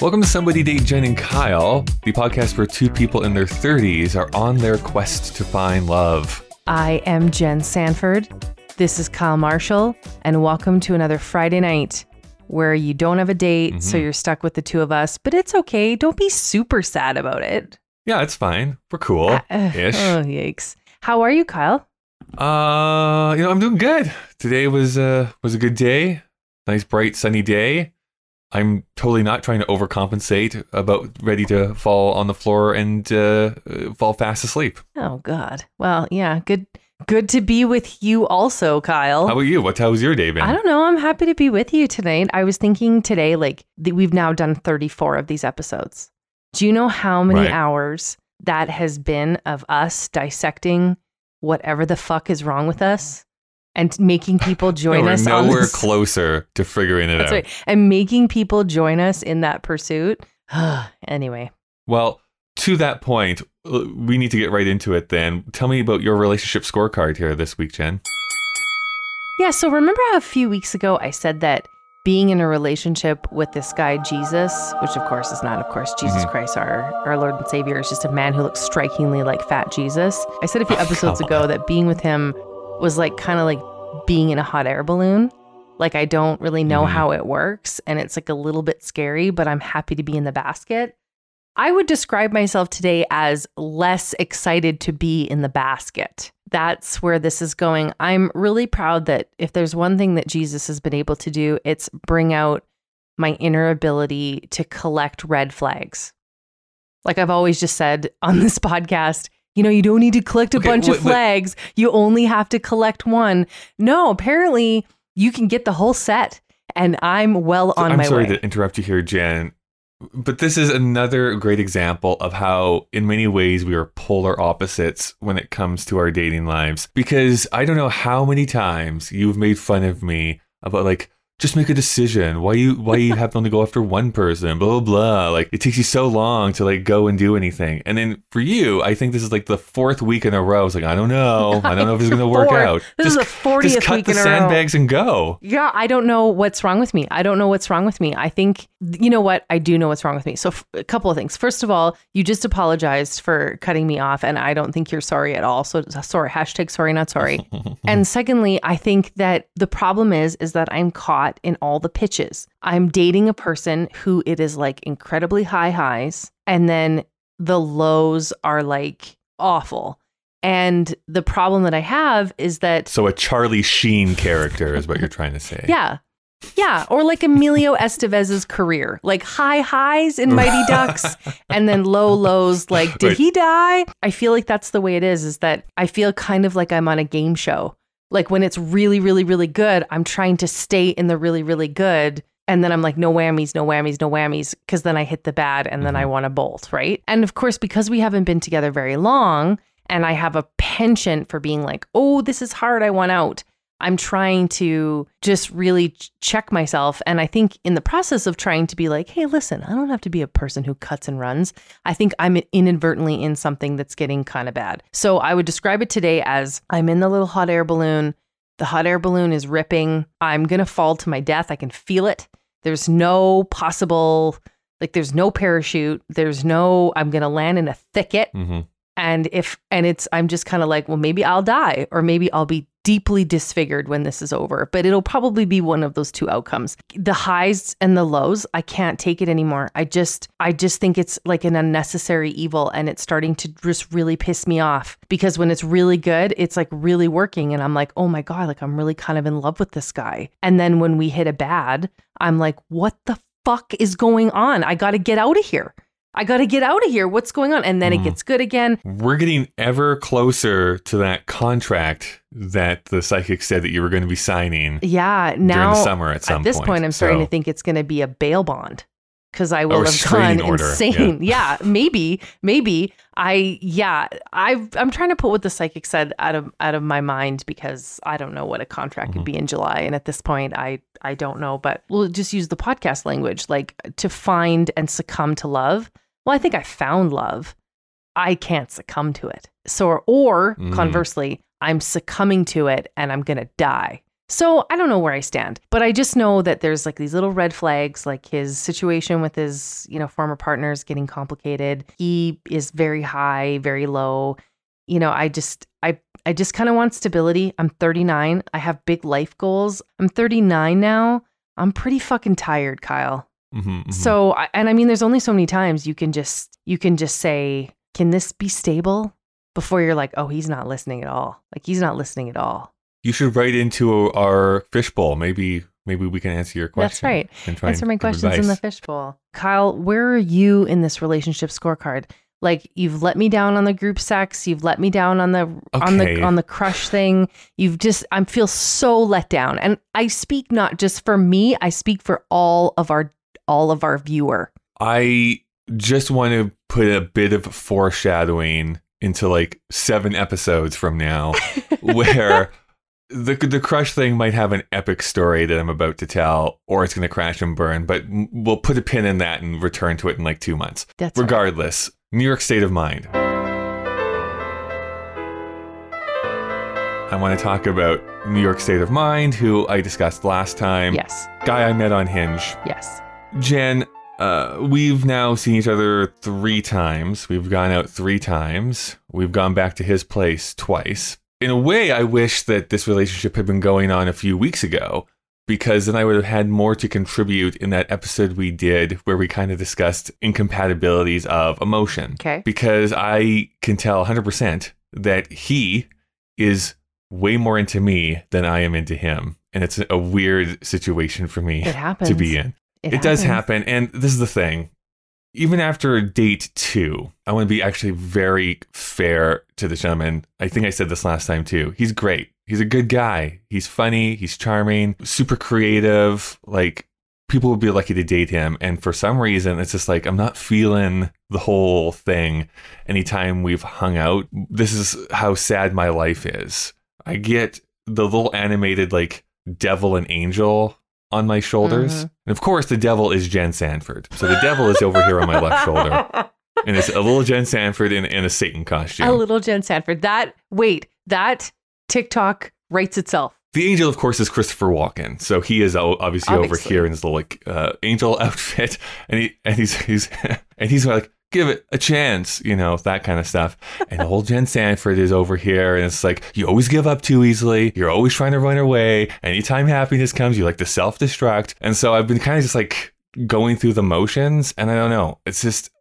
Welcome to Somebody Date Jen and Kyle, the podcast where two people in their 30s are on their quest to find love. I am Jen Sanford. This is Kyle Marshall, and welcome to another Friday night where you don't have a date, so you're stuck with the two of us, but it's okay. Don't be super sad about it. Yeah, it's fine. We're cool Uh, ish. Oh, yikes. How are you, Kyle? Uh, you know, I'm doing good. Today was uh was a good day. Nice bright sunny day. I'm totally not trying to overcompensate about ready to fall on the floor and uh, uh, fall fast asleep. Oh, God. Well, yeah, good. Good to be with you also, Kyle. How about you? What how was your day been? I don't know. I'm happy to be with you tonight. I was thinking today, like, th- we've now done 34 of these episodes. Do you know how many Right. hours that has been of us dissecting whatever the fuck is wrong with us and making people join We're us on nowhere this? closer to figuring it That's out. right. And making people join us in that pursuit. anyway, Well, to that point, uh, we need to get right into it then. Tell me about your relationship scorecard here this week, Jen. yeah. So remember how a few weeks ago I said that being in a relationship with this guy Jesus, which of course is not, of course, Jesus Mhm. Christ, our our Lord and Savior, is just a man who looks strikingly like Fat Jesus. I said a few Oh, episodes come ago that being with him was like kind of like being in a hot air balloon. Like I don't really know Mhm. how it works, and it's like a little bit scary, but I'm happy to be in the basket. I would describe myself today as less excited to be in the basket. That's where this is going. I'm really proud that if there's one thing that Jesus has been able to do, it's bring out my inner ability to collect red flags. Like I've always just said on this podcast, you know, you don't need to collect a Okay, bunch wait, of wait. flags. You only have to collect one. No, apparently you can get the whole set. And I'm well on my way. I'm sorry to interrupt you here, Jen, but this is another great example of how, in many ways, we are polar opposites when it comes to our dating lives. Because I don't know how many times you've made fun of me about like. Just make a decision. Why you why you have to only go after one person? Blah blah blah. Like it takes you so long to like go and do anything. And then for you, I think this is like the fourth week in a row. It's like I don't know. I don't know if it's gonna work Fourth. out. This is just, the 40th just cut week the in a row. sandbags and go. Yeah, I don't know what's wrong with me. I don't know what's wrong with me. I think, you know what? I do know what's wrong with me. So, f- a couple of things. First of all, you just apologized for cutting me off, and I don't think you're sorry at all. So, uh, sorry. Hashtag sorry, not sorry. and secondly, I think that the problem is, is that I'm caught in all the pitches. I'm dating a person who it is like incredibly high highs, and then the lows are like awful. And the problem that I have is that So a Charlie Sheen character is what you're trying to say. yeah. Yeah. Or like Emilio Estevez's career, like high highs in Mighty Ducks and then low lows. Like, did Wait. he die? I feel like that's the way it is, is that I feel kind of like I'm on a game show. Like when it's really, really, really good, I'm trying to stay in the really, really good. And then I'm like, no whammies, no whammies, no whammies, because then I hit the bad and then I mm-hmm. want to bolt, right? And of course, because we haven't been together very long and I have a penchant for being like, oh, this is hard, I want out. I'm trying to just really check myself. And I think in the process of trying to be like, hey, listen, I don't have to be a person who cuts and runs. I think I'm inadvertently in something that's getting kind of bad. So I would describe it today as I'm in the little hot air balloon. The hot air balloon is ripping. I'm going to fall to my death. I can feel it. There's no possible, like, there's no parachute. There's no, I'm going to land in a thicket hmm and if and it's i'm just kind of like well maybe i'll die or maybe i'll be deeply disfigured when this is over but it'll probably be one of those two outcomes. The highs and the lows i can't take it anymore. I just i just think it's like an unnecessary evil and it's starting to just really piss me off because when it's really good it's like really working and i'm like oh my god like i'm really kind of in love with this guy. And then when we hit a bad i'm like what the fuck is going on? I got to get out of here I got to get out of here. What's going on? And then it Mhm. gets good again. We're getting ever closer to that contract that the psychic said that you were going to be signing Yeah. now during the summer at some at this point, I'm starting So- to think it's going to be a bail bond because I will have gone order, yeah. insane. Yeah. maybe, maybe I, yeah, I've, I'm trying to put what the psychic said out of out of my mind because I don't know what a contract Mm-hmm. could be in July, and at this point, I, I don't know. But we'll just use the podcast language, like to find and succumb to love. Well, I think I found love. I can't succumb to it. So, or Mm. conversely, I'm succumbing to it and I'm going to die. So I don't know where I stand, but I just know that there's like these little red flags, like his situation with his, you know, former partners getting complicated. He is very high, very low. You know, I just, I, I just kind of want stability. I'm 39. I have big life goals. I'm 39 now. I'm pretty fucking tired, Kyle. Mhm, mhm. So, and I mean, there's only so many times you can just, you can just say, can this be stable? Before you're like, oh, he's not listening at all. Like he's not listening at all. you should write into our fishbowl. Maybe maybe we can answer your question. That's right. And try Answer my questions in the fishbowl. Kyle, where are you in this relationship scorecard? Like you've let me down on the group sex, you've let me down on the on the on the crush thing. You've just I feel so let down. And I speak not just for me, I speak for all of our all of our viewer. I just want to put a bit of foreshadowing into like seven episodes from now, where the the crush thing might have an epic story that I'm about to tell, or it's going to crash and burn. But we'll put a pin in that and return to it in like two months. That's right. Regardless, New York State of Mind. I want to talk about New York State of Mind, who I discussed last time. Yes. Guy I met on Hinge. Yes. Jen, uh, we've now seen each other three times. We've gone out three times. We've gone back to his place twice. In a way, I wish that this relationship had been going on a few weeks ago because then I would have had more to contribute in that episode we did where we kind of discussed incompatibilities of emotion. Okay. Because I can tell 100% that he is way more into me than I am into him. And it's a weird situation for me It happens. to be in. It, does happen. And this is the thing. Even after date two, I want to be actually very fair to the gentleman. I think I said this last time too. He's great. He's a good guy. He's funny. He's charming, super creative. Like, people would be lucky to date him. And for some reason, it's just like, I'm not feeling the whole thing anytime we've hung out. This is how sad my life is. I get the little animated, like, devil and angel on my shoulders. Mhm. And of course, the devil is Jen Sanford. So the devil is over here on my left shoulder. And it's a little Jen Sanford in, in a Satan costume. A little Jen Sanford. That wait, that TikTok writes itself. The angel, of course, is Christopher Walken. So he is o- obviously, over here in his little like uh, angel outfit, and he and he's he's and he's like, give it a chance, you know, that kind of stuff. And old Jen Sanford is over here, and it's like you always give up too easily. You're always trying to run away. Anytime happiness comes, you like to self destruct. And so I've been kind of just like going through the motions, and I don't know. It's just.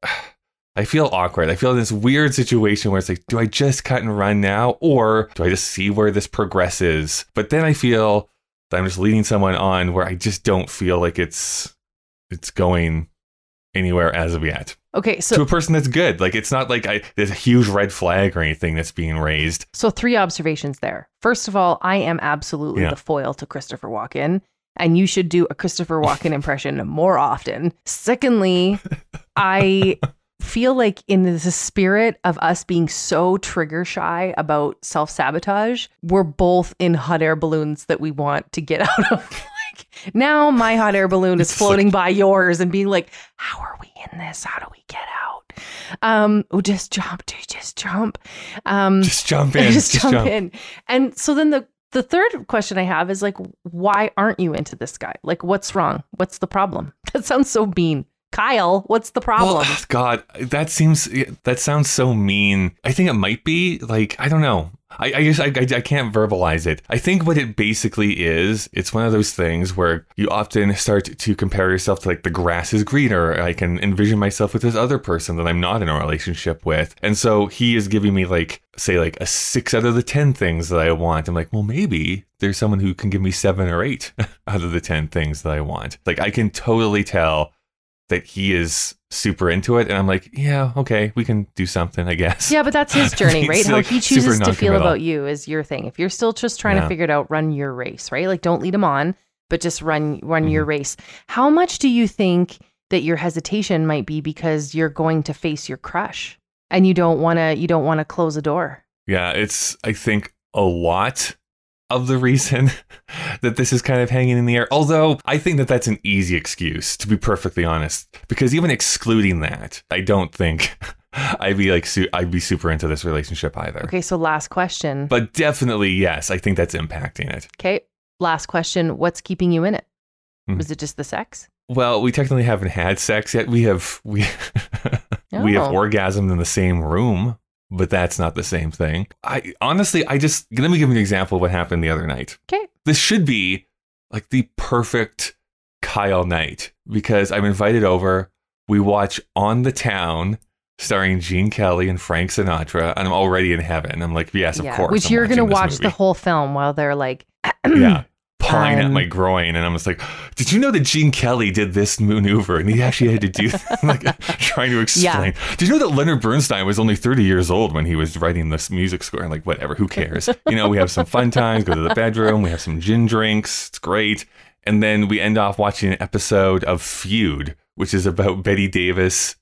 I feel awkward. I feel in this weird situation where it's like, do I just cut and run now, or do I just see where this progresses? But then I feel that I'm just leading someone on where I just don't feel like it's it's going anywhere as of yet. Okay, so to a person that's good. Like it's not like I, there's a huge red flag or anything that's being raised. so three observations there. First of all, I am absolutely Yeah. the foil to Christopher Walken, and you should do a Christopher Walken impression more often. Secondly, I feel like in the spirit of us being so trigger shy about self sabotage, we're both in hot air balloons that we want to get out of. Now, my hot air balloon is floating by yours and being like, "How are we in this? How do we get out?" Um, oh, just jump, dude, just jump. Um, Just jump in. just, jump, in. And so then the the third question I have is like, why aren't you into this guy? Like, what's wrong? What's the problem? That sounds so mean. Kyle, what's the problem? Well, God, that seems that sounds so mean. I think it might be like I don't know. I, I guess I, I, I can't verbalize it. I think what it basically is, it's one of those things where you often start to compare yourself to like the grass is greener. I can envision myself with this other person that I'm not in a relationship with, and so he is giving me like say like a six out of the ten things that I want. I'm like, well, maybe there's someone who can give me seven or eight out of the ten things that I want. Like I can totally tell that he is super into it and i'm like yeah okay we can do something i guess yeah, but that's his journey, right? How like he chooses to feel about you is your thing. If you're still just trying Yeah. to figure it out, run your race, right? Like don't lead him on, but just run run your Mm-hmm. race. How much do you think that your hesitation might be because you're going to face your crush and you don't want to you don't want to close a door? yeah it's i think a lot of the reason that this is kind of hanging in the air although i think that that's an easy excuse to be perfectly honest because even excluding that i don't think i'd be like su- i'd be super into this relationship either Okay, so last question. but definitely yes i think that's impacting it Okay. last question, what's keeping you in it? Hmm. Was it just the sex? Well, we technically haven't had sex yet. We have we we have Oh. orgasmed in the same room, but that's not the same thing. I honestly, I just let me give you an example of what happened the other night. Okay. This should be like the perfect Kyle night because I'm invited over. We watch On the Town starring Gene Kelly and Frank Sinatra, and I'm already in heaven. I'm like, yes, of Yeah, course. Which I'm you're going to watch this the whole film while they're like, yeah. Pawing at Um, my groin, and I'm just like, "Did you know that Gene Kelly did this maneuver, and he actually had to do that?" like trying to explain. Did you know that Leonard Bernstein was only 30 years old when he was writing this music score? And like, whatever, who cares? you know, we have some fun times, go to the bedroom, we have some gin drinks, it's great, and then we end off watching an episode of Feud, which is about Bette Davis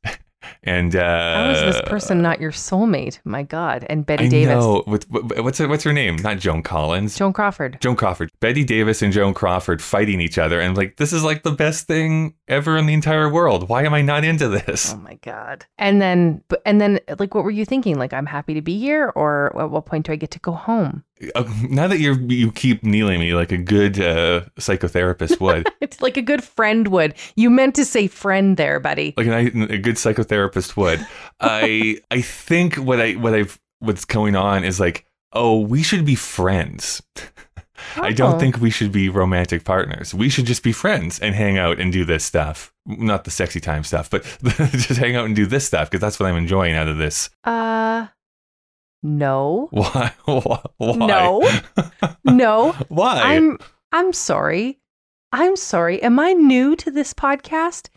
and uh, How is this person not your soulmate? My God. And Betty I Davis. With, what's her, what's her name? Not Joan Collins. Joan Crawford. Joan Crawford, Bette Davis, and Joan Crawford fighting each other, and like this is like the best thing ever in the entire world. Why am I not into this? Oh my God. And then, but- and then, like, what were you thinking? Like, I'm happy to be here, or at what point do I get to go home? Uh, now that you you keep kneeling me like a good uh, psychotherapist would, It's like a good friend would. You meant to say friend there, buddy. like an, a good psychotherapist would, I I think what I what I've what's going on is like, oh, we should be friends. I Oh. don't think we should be romantic partners. We should just be friends and hang out and do this stuff. Not the sexy time stuff, but just hang out and do this stuff because that's what I'm enjoying out of this. Uh, no, Why? Why? no, no. Why? I'm, I'm sorry. I'm sorry. Am I new to this podcast?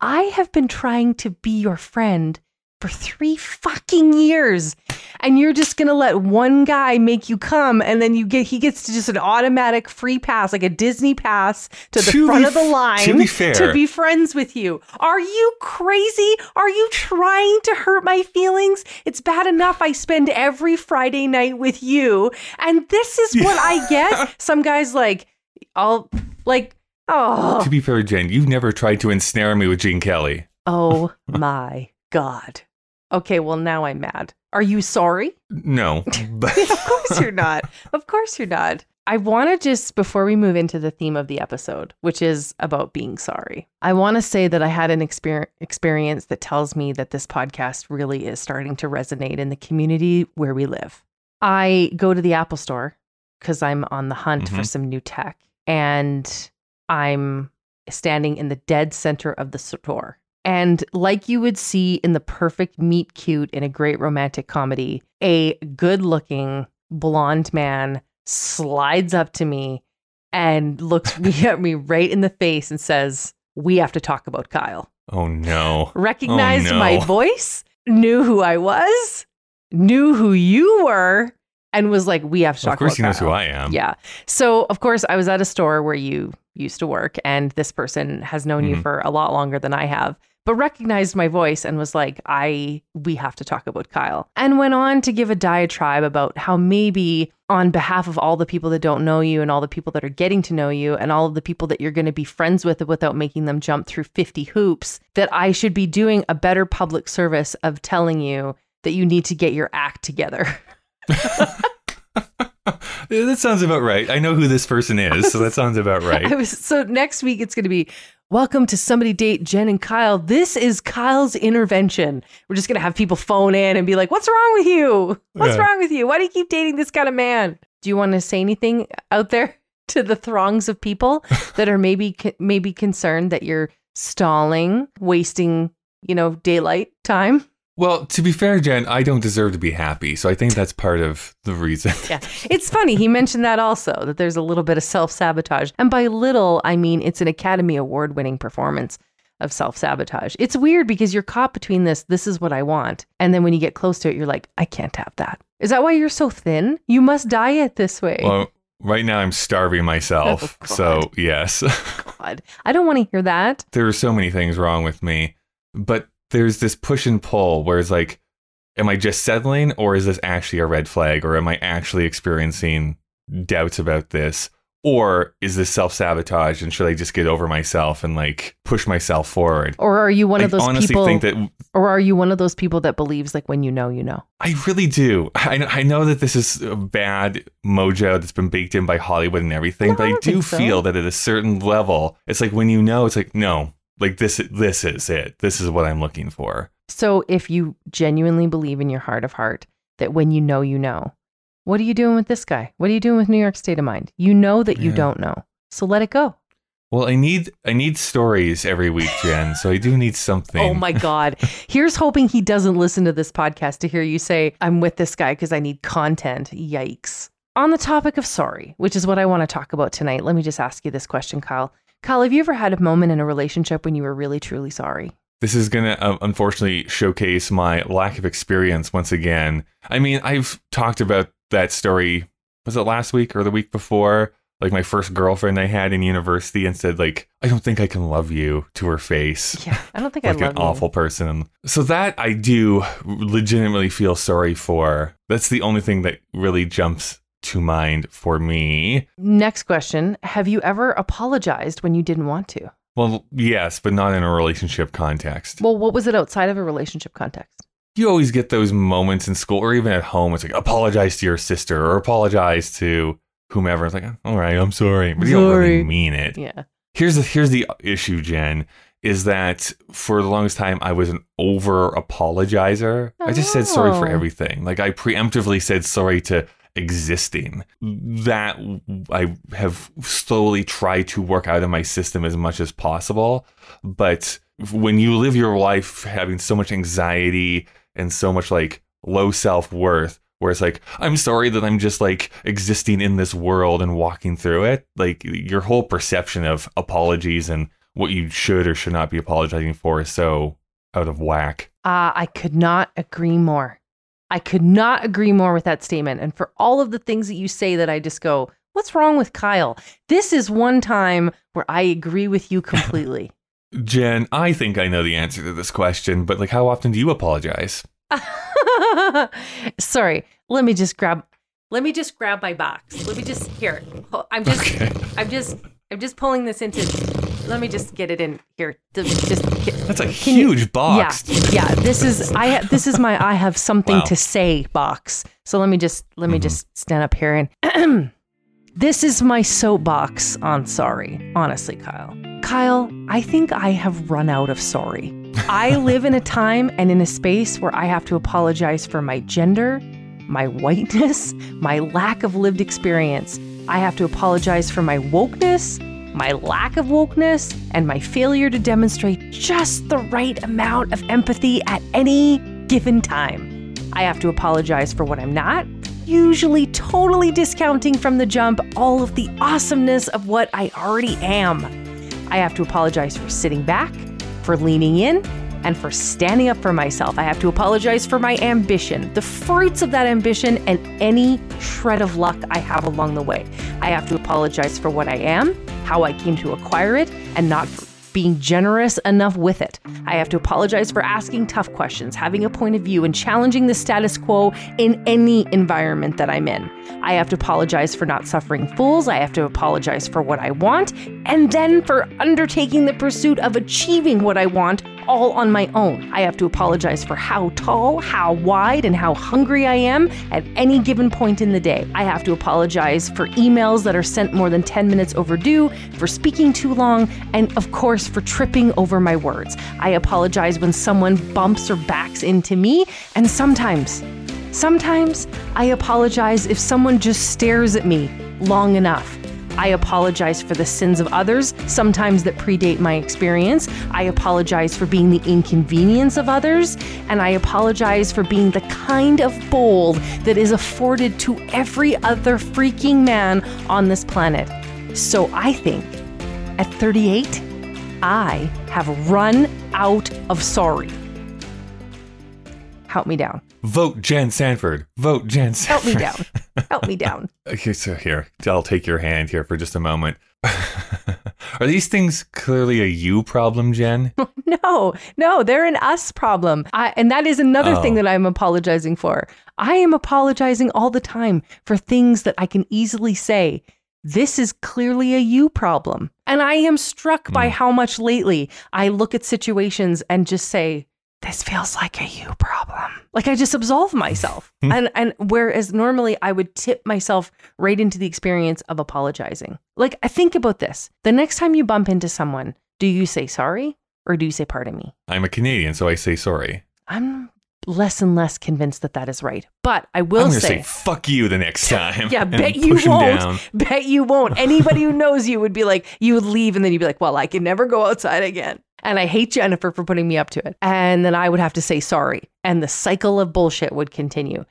I have been trying to be your friend for three fucking years. And you're just gonna let one guy make you come, and then you get he gets to just an automatic free pass, like a Disney pass to the To front be of the line to be fair. to be friends with you. Are you crazy? Are you trying to hurt my feelings? It's bad enough I spend every Friday night with you, and this is what I get. Some guys like, I'll like, oh, to be fair, Jen, you've never tried to ensnare me with Gene Kelly. oh my god. Okay, well now I'm mad. Are you sorry? No, but of course you're not. Of course you're not. I want to just, before we move into the theme of the episode, which is about being sorry, I want to say that I had an exper- experience that tells me that this podcast really is starting to resonate in the community where we live. I go to the Apple Store because I'm on the hunt for Mhm. some new tech, and I'm standing in the dead center of the store. And like you would see in the perfect meet cute in a great romantic comedy, a good looking blonde man slides up to me and looks me at me right in the face and says, We have to talk about Kyle. oh no. Recognized no. my voice, knew who I was, knew who you were, and was like, We have to talk Of course, he knows Kyle." who I am. Yeah. So, of course, I was at a store where you used to work, and this person has known you Mhm. for a lot longer than I have, but recognized my voice and was like, I, we have to talk about Kyle. And went on to give a diatribe about how maybe on behalf of all the people that don't know you and all the people that are getting to know you and all of the people that you're going to be friends with without making them jump through 50 hoops, that I should be doing a better public service of telling you that you need to get your act together. That sounds about right. I know who this person is, so that sounds about right. was so next week it's going to be welcome to somebody date Jen and Kyle. This is Kyle's intervention. We're just going to have people phone in and be like, "What's wrong with you? What's Yeah. wrong with you? Why do you keep dating this kind of man?" Do you want to say anything out there to the throngs of people that are maybe maybe concerned that you're stalling, wasting, you know, daylight time? Well, to be fair, Jen, I don't deserve to be happy, so I think that's part of the reason. Yeah. It's funny. He mentioned that also, that there's a little bit of self sabotage. And by little, I mean it's an Academy Award winning performance of self sabotage. It's weird because you're caught between this, this is what I want. And then when you get close to it, you're like, I can't have that. Is that why you're so thin? You must diet this way. Well, right now I'm starving myself, Oh, so yes. God. I don't want to hear that. there are so many things wrong with me, but there's this push and pull where it's like, am I just settling or is this actually a red flag or am I actually experiencing doubts about this? Or is this self sabotage and should I just get over myself and like push myself forward? Or are you one I of those honestly people think that or are you one of those people that believes like when you know you know? I really do. I know, I know that this is a bad mojo that's been baked in by Hollywood and everything, No, but I I do so. feel that at a certain level, it's like when you know, it's like no, like this, this is it. This is what I'm looking for. So if you genuinely believe in your heart of heart that when you know you know, what are you doing with this guy? What are you doing with New York State of Mind? You know that you Yeah. don't know. So let it go. Well, I need, I need stories every week, Jen. so I do need something. Oh my God. Here's hoping he doesn't listen to this podcast to hear you say, I'm with this guy because I need content. Yikes. On the topic of sorry, which is what I want to talk about tonight, let me just ask you this question, Kyle. Kyle, have you ever had a moment in a relationship when you were really, truly sorry? This is going to uh, unfortunately showcase my lack of experience once again. I mean, I've talked about that story. Was it last week or the week before? Like my first girlfriend I had in university and said like, "I don't think I can love you" to her face. Yeah, I don't think like I love you. Like an awful person. So that I do legitimately feel sorry for. That's the only thing that really jumps to mind for me. Next question Have you ever apologized when you didn't want to? Well, yes, but not in a relationship context. Well, what was it outside of a relationship context? you always get those moments in school or even at home. It's like apologize to your sister or apologize to whomever. It's like, oh, all right, I'm sorry, but you don't really mean it. Yeah. Here's the here's the issue, Jen, is that for the longest time I was an over apologizer. I just said sorry for Oh. everything. Like I preemptively said sorry to existing. That I have slowly tried to work out of my system as much as possible. But when you live your life having so much anxiety and so much like low self worth, where it's like, I'm sorry that I'm just like existing in this world and walking through it, like your whole perception of apologies and what you should or should not be apologizing for is so out of whack. Uh, I could not agree more. I could not agree more with that statement. And for all of the things that you say that I just go, what's wrong with Kyle? This is one time where I agree with you completely. Jen, I think I know the answer to this question, but like, how often do you apologize? Sorry, let me just grab let me just grab my box. Let me just here. I'm just Okay. I'm just I'm just pulling this into let me just get it in here. Just That's a Can you- huge box. Yeah, yeah. This is I. Ha- this is my I have something Wow. to say box. So let me just let me Mhm. just stand up here and. this is my soapbox on sorry. Honestly, Kyle. Kyle, I think I have run out of sorry. I live in a time and in a space where I have to apologize for my gender, my whiteness, my lack of lived experience. I have to apologize for my wokeness, my lack of wokeness, and my failure to demonstrate just the right amount of empathy at any given time. I have to apologize for what I'm not, usually totally discounting from the jump all of the awesomeness of what I already am. I have to apologize for sitting back, for leaning in, and for standing up for myself. I have to apologize for my ambition, the fruits of that ambition, and any shred of luck I have along the way. I have to apologize for what I am, how I came to acquire it, and not being generous enough with it. I have to apologize for asking tough questions, having a point of view, and challenging the status quo in any environment that I'm in. I have to apologize for not suffering fools. I have to apologize for what I want, and then for undertaking the pursuit of achieving what I want all on my own. I have to apologize for how tall, how wide, and how hungry I am at any given point in the day. I have to apologize for emails that are sent more than 10 minutes overdue, for speaking too long, and of course, for tripping over my words. I apologize when someone bumps or backs into me, and sometimes, sometimes I apologize if someone just stares at me long enough. I apologize for the sins of others, sometimes that predate my experience. I apologize for being the inconvenience of others. And I apologize for being the kind of bold that is afforded to every other freaking man on this planet. So I think at 38, I have run out of sorry. Help me down. Vote Jen Sanford. Vote Jen Sanford. Help me down. Help me down. Okay, so here, I'll take your hand here for just a moment. Are these things clearly a you problem, Jen? No, no, they're an us problem. I, and that is another thing Oh. that I'm apologizing for. I am apologizing all the time for things that I can easily say this is clearly a you problem. And I am struck by Mm. how much lately I look at situations and just say, this feels like a you problem. Like I just absolve myself. Hmm. and and whereas normally I would tip myself right into the experience of apologizing. Like I think about this. The next time you bump into someone, do you say sorry or do you say pardon me? I'm a Canadian, so I say sorry. I'm less and less convinced that that is right. But I will I'm going to say, say, fuck you the next time. Yeah, bet you won't. bet you won't. Anybody who knows you would be like, you would leave and then you'd be like, well, I can never go outside again. And I hate Jennifer for putting me up to it. And then I would have to say sorry. And the cycle of bullshit would continue.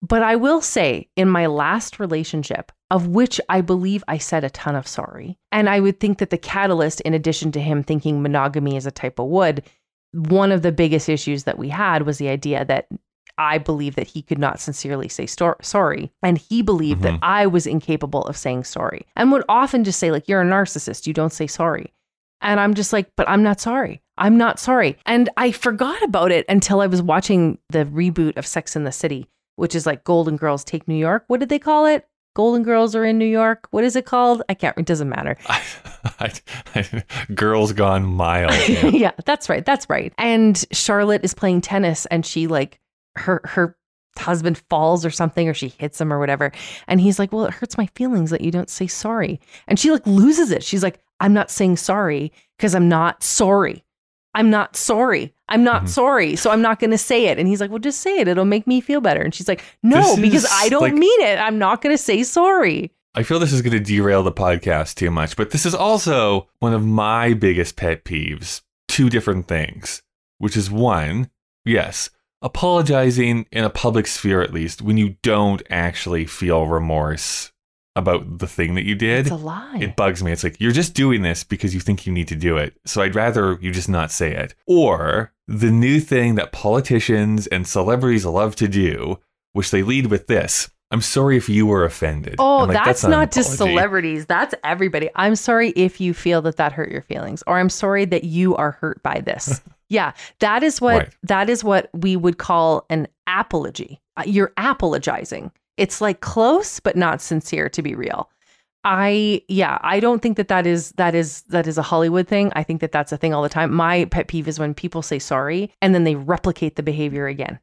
But I will say, in my last relationship, of which I believe I said a ton of sorry, and I would think that the catalyst, in addition to him thinking monogamy is a type of wood, one of the biggest issues that we had was the idea that I believe that he could not sincerely say stor- sorry. And he believed that Mhm. I was incapable of saying sorry and would often just say, like, you're a narcissist. You don't say sorry. And I'm just like, but I'm not sorry. I'm not sorry. And I forgot about it until I was watching the reboot of Sex in the City, which is like Golden Girls Take New York. What did they call it? Golden Girls are in New York. What is it called? I can't, it doesn't matter. I, I, girls gone mild. Yeah. yeah, that's right. That's right. And Charlotte is playing tennis and she like her her husband falls or something or she hits him or whatever. And he's like, "Well, it hurts my feelings that you don't say sorry." And she like loses it. She's like, "I'm not saying sorry because I'm not sorry. I'm not sorry. I'm not Mhm. sorry. So I'm not going to say it." And he's like, "Well, just say it. It'll make me feel better." And she's like, "No, This because I don't like- mean it. I'm not going to say sorry." I feel this is going to derail the podcast too much, but this is also one of my biggest pet peeves. Two different things, which is one, yes, apologizing in a public sphere at least when you don't actually feel remorse about the thing that you did. It's a lie. It bugs me. It's like you're just doing this because you think you need to do it. So I'd rather you just not say it. Or the new thing that politicians and celebrities love to do, which they lead with this. I'm sorry if you were offended. Oh, like, that's, an not just celebrities. That's everybody. I'm sorry if you feel that that hurt your feelings, or I'm sorry that you are hurt by this. yeah, that is what Right. that is what we would call an apology. Uh, You're apologizing. It's like close but not sincere. To be real, I yeah, I don't think that that is that is that is a Hollywood thing. I think that that's a thing all the time. My pet peeve is when people say sorry and then they replicate the behavior again.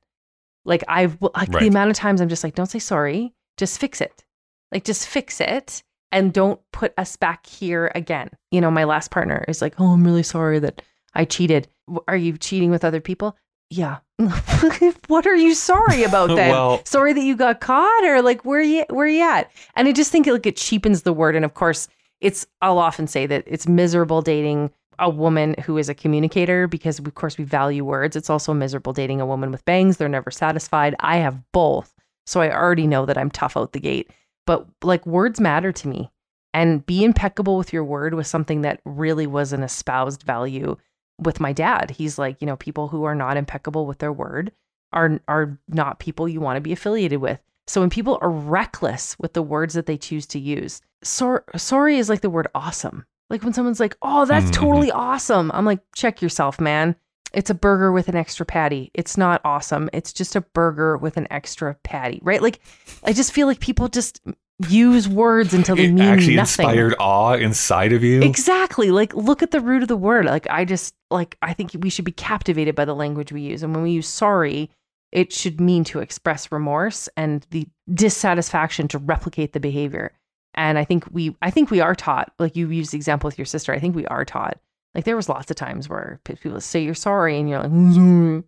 Like I've like the amount of times I'm just like, don't say sorry, just fix it. Like just fix it and don't put us back here again. You know, my last partner is like, oh, I'm really sorry that I cheated. Are you cheating with other people? Yeah. what are you sorry about then? Well- sorry that you got caught, or like where you where you at? And I just think it like it cheapens the word. And of course, it's I'll often say that it's miserable dating a woman who is a communicator because of course we value words. It's also miserable dating a woman with bangs. They're never satisfied. I have both. So I already know that I'm tough out the gate. But like words matter to me. And be impeccable with your word was something that really was an espoused value with my dad. He's like, you know, people who are not impeccable with their word are are not people you want to be affiliated with. So when people are reckless with the words that they choose to use, sor- sorry is like the word awesome. Like when someone's like, "Oh, that's Mhm. totally awesome." I'm like, "Check yourself, man. It's a burger with an extra patty. It's not awesome. It's just a burger with an extra patty." Right? Like I just feel like people just use words until they It mean actually nothing. inspired awe inside of you. Exactly. Like look at the root of the word. Like I just like I think we should be captivated by the language we use. And when we use sorry, it should mean to express remorse and the dissatisfaction to replicate the behavior. And I think we I think we are taught, like you used the example with your sister, I think we are taught. Like there was lots of times where people say you're sorry and you're like, "Mm,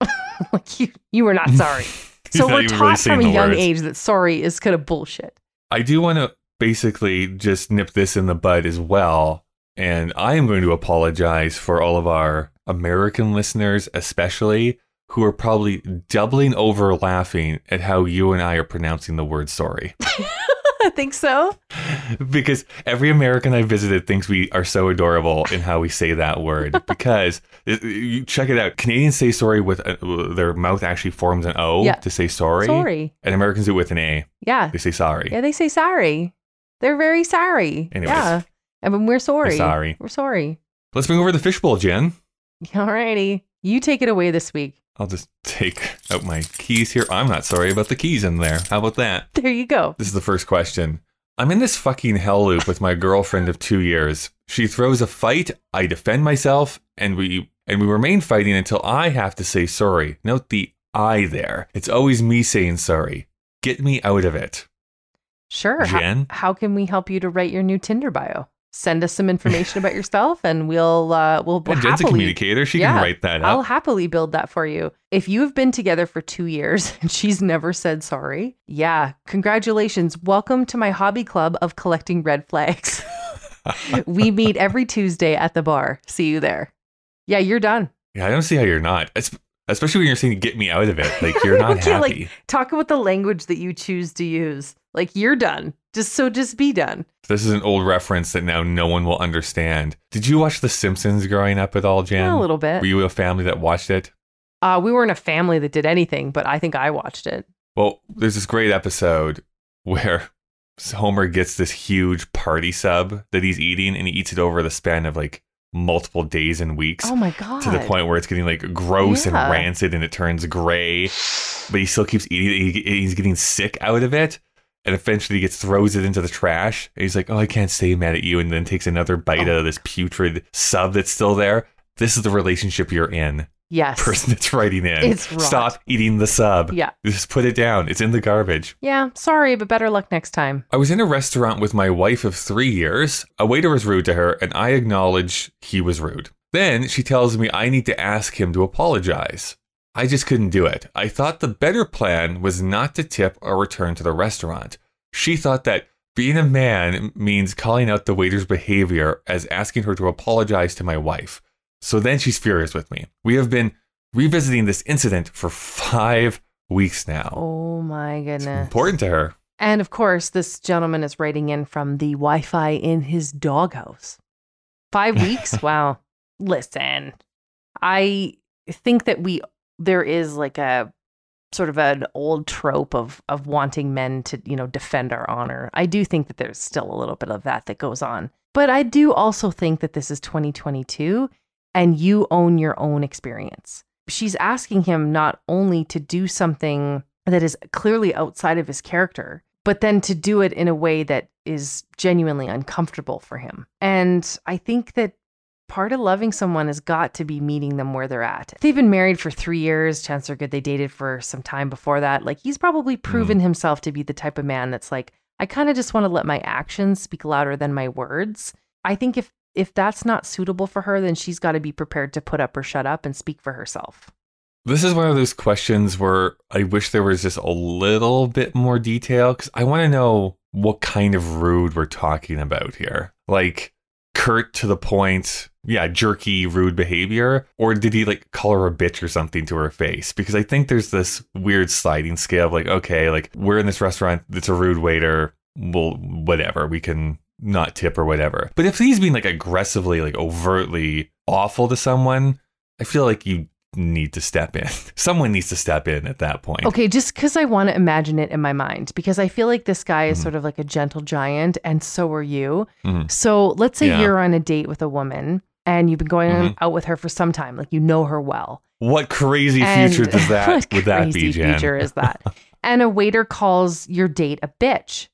sorry." like you you were not sorry. So not we're taught really from a young words. age that sorry is kind of bullshit. I do want to basically just nip this in the bud as well. And I am going to apologize for all of our American listeners, especially who are probably doubling over laughing at how you and I are pronouncing the word sorry. I think so. because every American I visited thinks we are so adorable in how we say that word. Because it- you check it out, Canadians say sorry with a, their mouth actually forms an O Yeah. to say sorry, Sorry. and Americans do it with an A. Yeah. They say sorry. Yeah, they say sorry. They're very sorry. Anyways. yeah. And when we're sorry. sorry. We're sorry. Let's bring over the fishbowl, Jen. Alrighty. You take it away this week. I'll just take out my keys here. I'm not sorry about the keys in there. How about that? There you go. This is the first question. I'm in this fucking hell loop with my girlfriend of two years. She throws a fight, I defend myself, and we and we remain fighting until I have to say sorry. Note the I there. It's always me saying sorry. Get me out of it. Sure. How, Jen? how can we help you to write your new Tinder bio? Send us some information about yourself, and we'll uh, we'll, we'll And Jen's a happily communicator. She Yeah, can write that I'll happily build that for you. If you have been together for two years and she's never said sorry, yeah, congratulations. Welcome to my hobby club of collecting red flags. we meet every Tuesday at the bar. See you there. Yeah, you're done. Yeah, I don't see how you're not. Es- Especially when you're saying get me out of it. Like you're not Okay, like- happy. Talk about the language that you choose to use. Like you're done. Just so just be done. This is an old reference that now no one will understand. Did you watch The Simpsons growing up at all, Jen? a little bit. Were you a family that watched it? Uh, we weren't a family that did anything, but I think I watched it. Well, there's this great episode where Homer gets this huge party sub that he's eating and he eats it over the span of like multiple days and weeks Oh my god. to the point where it's getting like gross Yeah. and rancid and it turns gray, but he still keeps eating it. He, he's getting sick out of it. And eventually he gets throws it into the trash. And he's like, "Oh, I can't stay mad at you." And then takes another bite Oh. of this putrid sub that's still there. This is the relationship you're in. Yes. Person that's writing in. It's rot. Stop eating the sub. Yeah. Just put it down. It's in the garbage. Yeah. Sorry, but better luck next time. I was in a restaurant with my wife of three years. A waiter was rude to her, and I acknowledge he was rude. Then she tells me I need to ask him to apologize. I just couldn't do it. I thought the better plan was not to tip or return to the restaurant. She thought that being a man means calling out the waiter's behavior as asking her to apologize to my wife. So then she's furious with me. We have been revisiting this incident for five weeks now. Oh my It's goodness. important to her. And of course, this gentleman is writing in from the Wi Fi in his doghouse. Five weeks? wow. Listen, I think that we, there is like a sort of an old trope of, of wanting men to, you know, defend our honor. I do think that there's still a little bit of that that goes on. But I do also think that this is 2022 and you own your own experience. She's asking him not only to do something that is clearly outside of his character, but then to do it in a way that is genuinely uncomfortable for him. And I think that part of loving someone has got to be meeting them where they're at. They've been married for three years. Chances are good they dated for some time before that. Like he's probably mm-hmm. proven himself to be the type of man that's like, I kind of just want to let my actions speak louder than my words. I think if if that's not suitable for her, then she's got to be prepared to put up or shut up and speak for herself. This is one of those questions where I wish there was just a little bit more detail because I want to know what kind of rude we're talking about here. Like curt to the point, yeah, jerky, rude behavior, or did he like call her a bitch or something to her face? Because I think there's this weird sliding scale of like, okay, like we're in this restaurant, it's a rude waiter, well, whatever, we can not tip or whatever. But if he's being like aggressively, like overtly awful to someone, I feel like you need to step in. Someone needs to step in at that point. Okay, just because I want to imagine it in my mind, because I feel like this guy is Mhm. sort of like a gentle giant, and so are you. Mhm. So let's say Yeah. you're on a date with a woman and you've been going Mhm. out with her for some time, like you know her well. What crazy And- future does that what would that be, crazy Jen? future is that? and a waiter calls your date a bitch.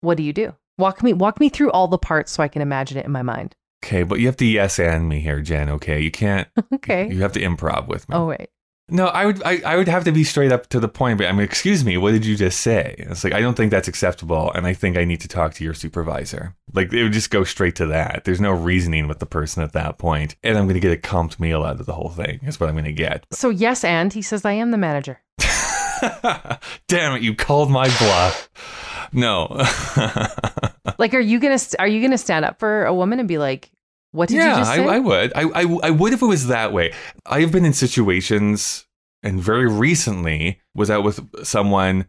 What do you do? Walk me walk me through all the parts so I can imagine it in my mind. Okay, but you have to yes and me here, Jen. Okay, you can't. Okay. You have to improv with me. Oh wait. No, I would. I, I would have to be straight up to the point. But I mean, excuse me. What did you just say? It's like I don't think that's acceptable, and I think I need to talk to your supervisor. Like it would just go straight to that. There's no reasoning with the person at that point, and I'm going to get a comped meal out of the whole thing. Is what I'm going to get. So yes, and he says I am the manager. Damn it! You called my bluff. No. Like, are you gonna are you gonna stand up for a woman and be like, "What did yeah, you just I, say?" I would. I, I I would if it was that way. I've been in situations, and very recently was out with someone,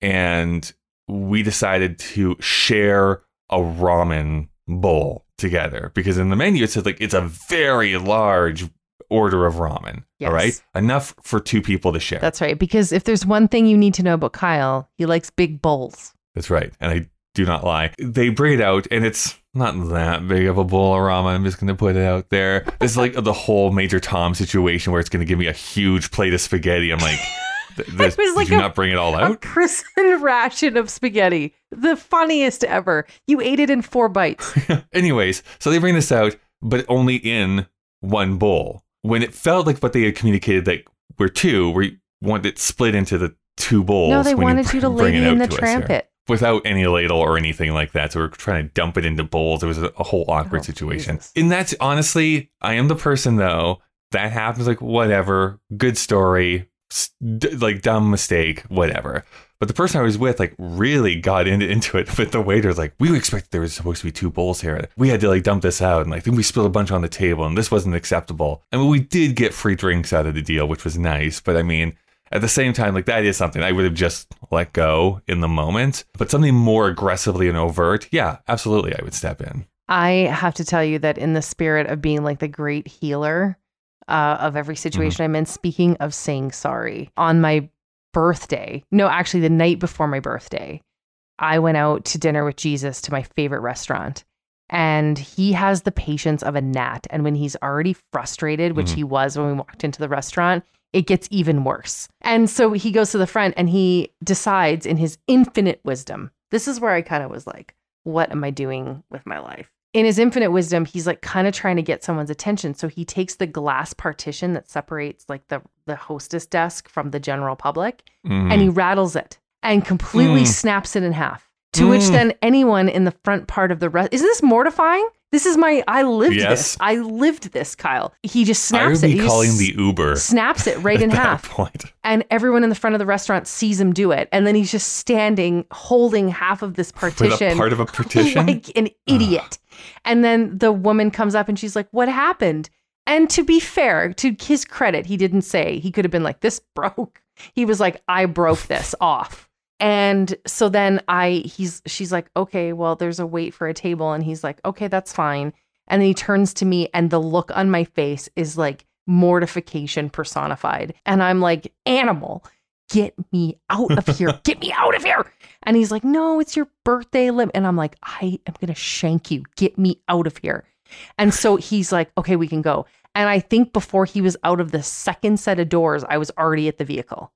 and we decided to share a ramen bowl together because in the menu it says like it's a very large order of ramen. Yes. All right, enough for two people to share. That's right. Because if there's one thing you need to know about Kyle, he likes big bowls. That's right. And I do not lie. They bring it out, and it's not that big of a bowl of ramen. I'm just going to put it out there. It's like the whole Major Tom situation where it's going to give me a huge plate of spaghetti. I'm like, Th- this- was like did you a- not bring it all out? A prison ration of spaghetti. The funniest ever. You ate it in four bites. Anyways, so they bring this out, but only in one bowl. When it felt like what they had communicated that we're two, we want it split into the two bowls. no, they wanted you to bring lady it in the to trampet. Without any ladle or anything like that. So we're trying to dump it into bowls. It was a, a whole awkward Oh, situation. Jesus. And that's honestly, I am the person though, that happens like whatever, good story, s- d- like dumb mistake, whatever. But the person I was with, like, really got into, into it with the waiters. Like, we expected there was supposed to be two bowls here. We had to like dump this out, and like, then we spilled a bunch on the table, and this wasn't acceptable. And we did get free drinks out of the deal, which was nice. But I mean, at the same time, like that is something I would have just let go in the moment. But something more aggressively and overt, yeah, absolutely, I would step in. I have to tell you that in the spirit of being like the great healer uh, of every situation I'm in, speaking of saying sorry, on my birthday, no, actually the night before my birthday, I went out to dinner with Jesus to my favorite restaurant. And he has the patience of a gnat. And when he's already frustrated, which Mhm. he was when we walked into the restaurant, it gets even worse. And so he goes to the front and he decides in his infinite wisdom. This is where I kind of was like, what am I doing with my life? In his infinite wisdom, he's like kind of trying to get someone's attention. So he takes the glass partition that separates like the the hostess desk from the general public Mhm. and he rattles it and completely Mm. snaps it in half. To which Mm. then anyone in the front part of the rest isn't this mortifying? This is my I lived Yes. this. I lived this, Kyle. He just I would snaps it. be just calling the Uber snaps it right in half point. and everyone in the front of the restaurant sees him do it and then he's just standing holding half of this partition part of a partition. like an idiot and then the woman comes up and she's like what happened and to be fair to his credit he didn't say he could have been like this broke he was like i broke this off and so then i he's she's like okay well there's a wait for a table. And he's like okay that's fine. And then he turns to me and the look on my face is like mortification personified. And i'm like animal get me out of here. Get me out of here. And he's like no it's your birthday limit and i'm like i am gonna shank you. Get me out of here. And so he's like okay we can go. And i think before he was out of the second set of doors i was already at the vehicle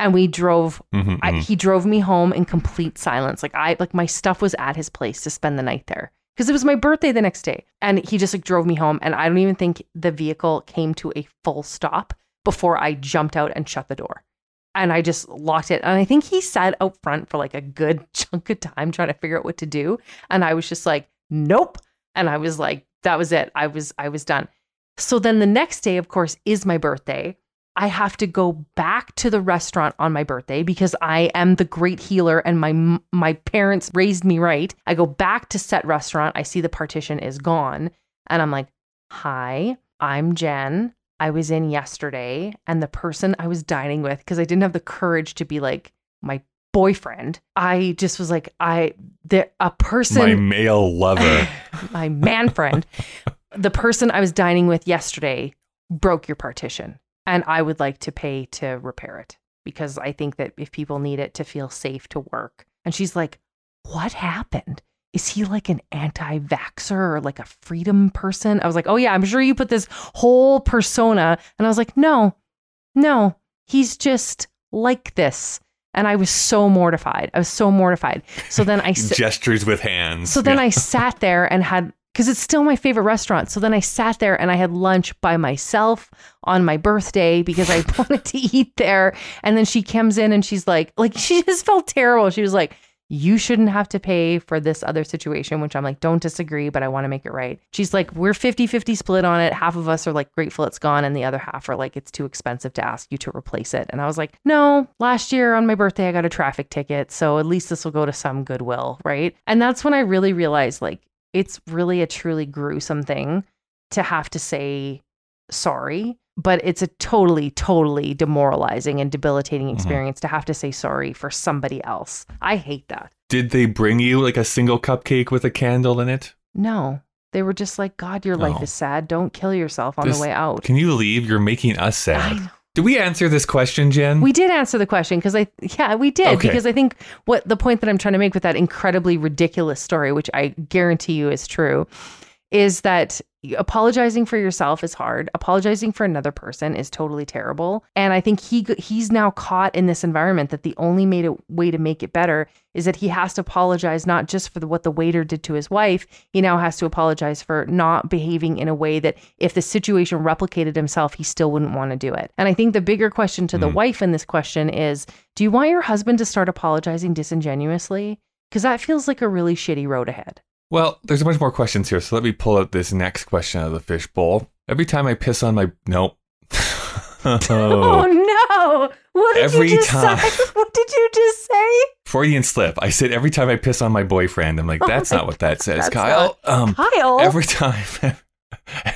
and we drove Mhm, I, mhm. he drove me home in complete silence. Like I like my stuff was at his place to spend the night there because it was my birthday the next day. And he just like drove me home and I don't even think the vehicle came to a full stop before I jumped out and shut the door. And I just locked it. And I think he sat out front for like a good chunk of time trying to figure out what to do. And I was just like, nope. And I was like, that was it. I was I was done. So then the next day, of course, is my birthday. I have to go back to the restaurant on my birthday because I am the great healer and my my parents raised me right. I go back to set restaurant. I see the partition is gone and I'm like, "Hi, I'm Jen. I was in yesterday and the person I was dining with because I didn't have the courage to be like my boyfriend. I just was like, I there a person My male lover. my man friend, the person I was dining with yesterday broke your partition, and I would like to pay to repair it because I think that if people need it to feel safe to work. And she's like, What happened? Is he like an anti vaxxer or like a freedom person? I was like, Oh, yeah, I'm sure you put this whole persona. And I was like, No, no, he's just like this. And I was so mortified. I was so mortified. So then I s- Gestures with hands. so then Yeah. I sat there and had because it's still my favorite restaurant. So then I sat there and I had lunch by myself on my birthday because I wanted to eat there. And then she comes in and she's like, like she just felt terrible. She was like, you shouldn't have to pay for this other situation, which I'm like, don't disagree, but I want to make it right. She's like, we're 50 50 split on it. Half of us are like grateful it's gone, and the other half are like, it's too expensive to ask you to replace it. And I was like, no, last year on my birthday, I got a traffic ticket. So at least this will go to some goodwill. Right. And that's when I really realized like, it's really a truly gruesome thing to have to say sorry, but it's a totally, totally demoralizing and debilitating Mhm. experience to have to say sorry for somebody else. I hate that. Did they bring you like a single cupcake with a candle in it? No, they were just like, God, your life is sad. Don't kill yourself on This- the way out. Can you leave? You're making us sad. Did we answer this question, Jen? We did answer the question because I, yeah, we did Okay. because I think what the point that I'm trying to make with that incredibly ridiculous story, which I guarantee you is true, is that apologizing for yourself is hard. Apologizing for another person is totally terrible. And I think he he's now caught in this environment that the only made it, way to make it better is that he has to apologize not just for the, what the waiter did to his wife. He now has to apologize for not behaving in a way that if the situation replicated himself, he still wouldn't want to do it. And I think the bigger question to the Mm. wife in this question is, do you want your husband to start apologizing disingenuously? Because that feels like a really shitty road ahead. Well, there's a bunch more questions here, so let me pull out this next question out of the fishbowl. Every time I piss on my nope. Oh, no! What did Every you just time. say? What did you just say? Freudian slip. I said every time I piss on my boyfriend. I'm like, Oh that's my not what that says, Kyle. Um, Kyle. every time.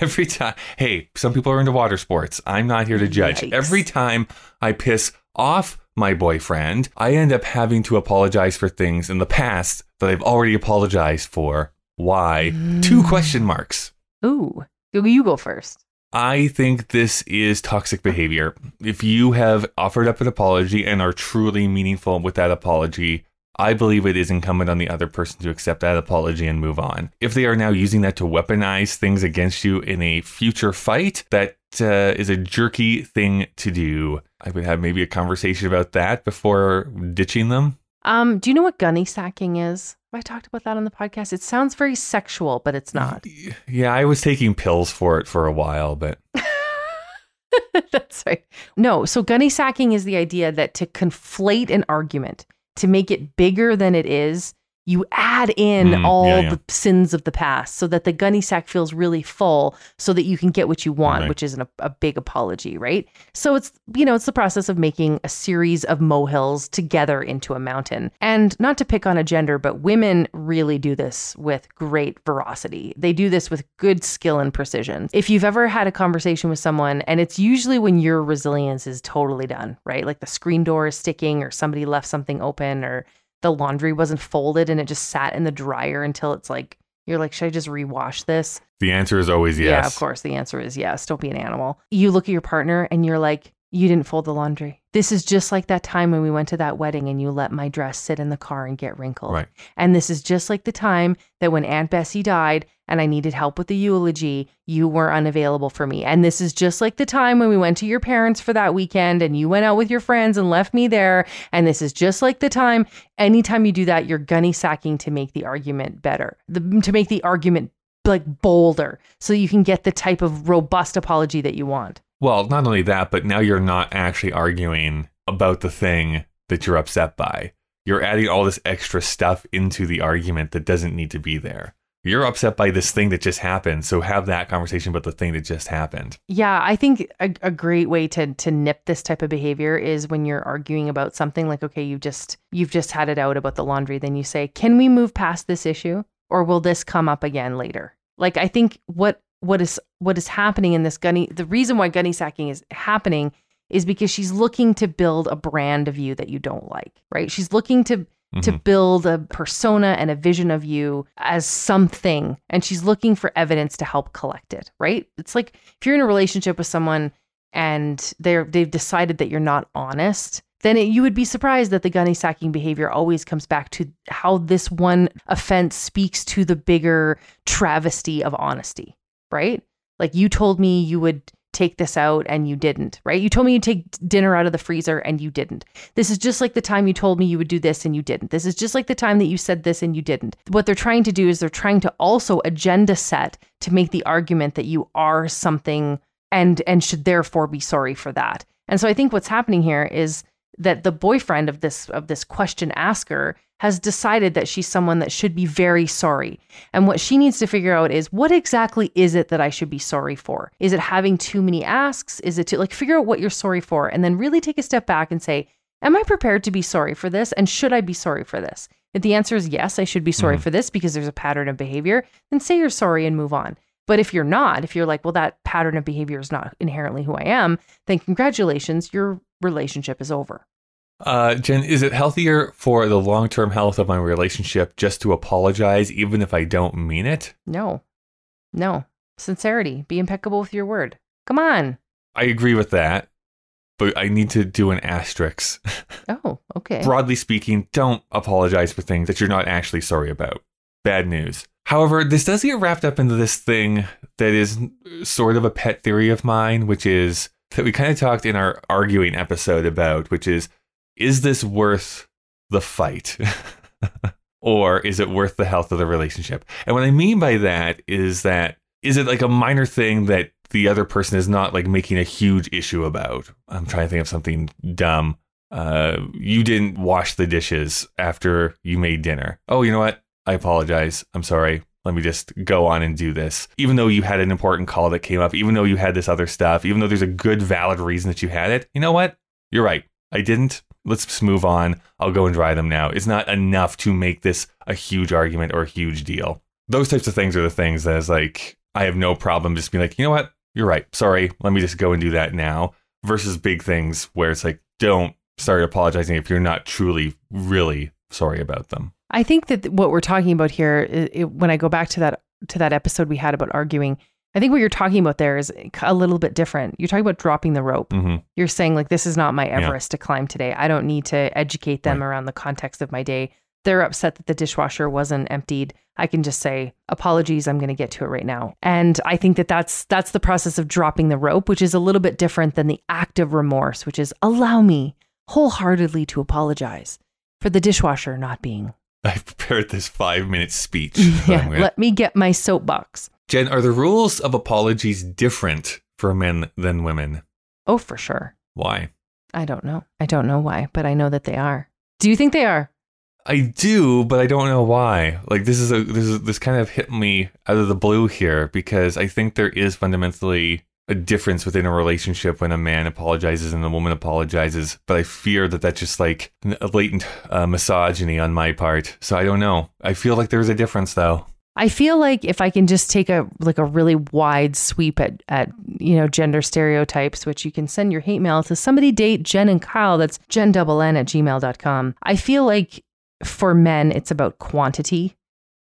Every time. Hey, some people are into water sports. I'm not here to judge. Yikes. Every time I piss off my boyfriend, I end up having to apologize for things in the past that I've already apologized for. Why? Two Mm. question marks. Ooh, you go first. I think this is toxic behavior. If you have offered up an apology and are truly meaningful with that apology, I believe it is incumbent on the other person to accept that apology and move on. If they are now using that to weaponize things against you in a future fight, that uh, is a jerky thing to do. I would have maybe a conversation about that before ditching them. Um, do you know what gunny sacking is? Have I talked about that on the podcast? It sounds very sexual, but it's not. Yeah, I was taking pills for it for a while, but That's right. No, so gunny sacking is the idea that to conflate an argument, to make it bigger than it is, you add in Mm, all yeah, yeah. the sins of the past so that the gunny sack feels really full so that you can get what you want, Right. which is an, a big apology, right? So it's, you know, it's the process of making a series of molehills together into a mountain. And not to pick on a gender, but women really do this with great veracity. They do this with good skill and precision. If you've ever had a conversation with someone, and it's usually when your resilience is totally done, right? Like the screen door is sticking, or somebody left something open, or the laundry wasn't folded and it just sat in the dryer until it's like, you're like, should I just rewash this? the answer is always yes. Yeah, of course. The answer is yes. Don't be an animal. You look at your partner and you're like, you didn't fold the laundry. This is just like that time when we went to that wedding and you let my dress sit in the car and get wrinkled. Right. And this is just like the time that when Aunt Bessie died and I needed help with the eulogy, you were unavailable for me. And this is just like the time when we went to your parents for that weekend and you went out with your friends and left me there. And this is just like the time, anytime you do that, you're gunny sacking to make the argument better, the, to make the argument like bolder so you can get the type of robust apology that you want. Well, not only that, but now you're not actually arguing about the thing that you're upset by. You're adding all this extra stuff into the argument that doesn't need to be there. You're upset by this thing that just happened, so have that conversation about the thing that just happened. Yeah, I think a, a great way to to nip this type of behavior is when you're arguing about something like, okay, you've just you've just had it out about the laundry, then you say, "Can we move past this issue, or will this come up again later?" Like, I think what what is what is happening in this gunny, the reason why gunny sacking is happening is because she's looking to build a brand of you that you don't like, right? She's looking to to Mhm. build a persona and a vision of you as something. And she's looking for evidence to help collect it right? It's like if you're in a relationship with someone and they're they've decided that you're not honest then it, you would be surprised that the gunny sacking behavior always comes back to how this one offense speaks to the bigger travesty of honesty right? Like you told me you would take this out and you didn't right you told me you'd take dinner out of the freezer and you didn't this is just like the time you told me you would do this and you didn't. This is just like the time that you said this and you didn't. What they're trying to do is they're trying to also agenda set to make the argument that you are something and and should therefore be sorry for that. And so I think what's happening here is that the boyfriend of this of this question asker has decided that she's someone that should be very sorry. And what she needs to figure out is what exactly is it that I should be sorry for? Is it having too many asks? Is it to like figure out what you're sorry for and then really take a step back and say, Am I prepared to be sorry for this? And should I be sorry for this? If the answer is yes, I should be sorry Mhm. for this because there's a pattern of behavior, then say you're sorry and move on. But if you're not, if you're like, well, that pattern of behavior is not inherently who I am, then congratulations, your relationship is over. Uh, Jen, is it healthier for the long term health of my relationship just to apologize even if I don't mean it? No, no. Sincerity, be impeccable with your word. Come on. I agree with that, but I need to do an asterisk. Oh, okay. Broadly speaking, don't apologize for things that you're not actually sorry about. bad news. However, this does get wrapped up into this thing that is sort of a pet theory of mine, which is that we kind of talked in our arguing episode about, which is is this worth the fight? or is it worth the health of the relationship? And what I mean by that is that is it like a minor thing that the other person is not like making a huge issue about? I'm trying to think of something dumb. Uh, you didn't wash the dishes after you made dinner. Oh, you know what? I apologize. I'm sorry. Let me just go on and do this. Even though you had an important call that came up, even though you had this other stuff, even though there's a good, valid reason that you had it, you know what? You're right. I didn't. Let's just move on. I'll go and dry them now. It's not enough to make this a huge argument or a huge deal. Those types of things are the things that is like, I have no problem just being like, you know what? You're right. Sorry. Let me just go and do that now. Versus big things where it's like, don't start apologizing if you're not truly, really sorry about them. I think that what we're talking about here, it, when I go back to that to that episode we had about arguing, I think what you're talking about there is a little bit different. You're talking about dropping the rope. Mm-hmm. You're saying like this is not my Everest yeah. to climb today. I don't need to educate them right. around the context of my day. They're upset that the dishwasher wasn't emptied. I can just say apologies. I'm going to get to it right now. And I think that that's that's the process of dropping the rope, which is a little bit different than the act of remorse, which is allow me wholeheartedly to apologize for the dishwasher not being I prepared this five minute speech. yeah, gonna... let me get my soapbox. Jen, are the rules of apologies different for men than women? Oh, for sure. Why? I don't know. I don't know why, but I know that they are. Do you think they are? I do, but I don't know why. Like this is a this is this kind of hit me out of the blue here because I think there is fundamentally a difference within a relationship when a man apologizes and a woman apologizes, but I fear that that's just like a latent uh, misogyny on my part. So I don't know. I feel like there's a difference though. I feel like if I can just take a like a really wide sweep at at you know gender stereotypes, which you can send your hate mail to somebody date Jen and Kyle, that's Jen double N at gmail.com. I feel like for men it's about quantity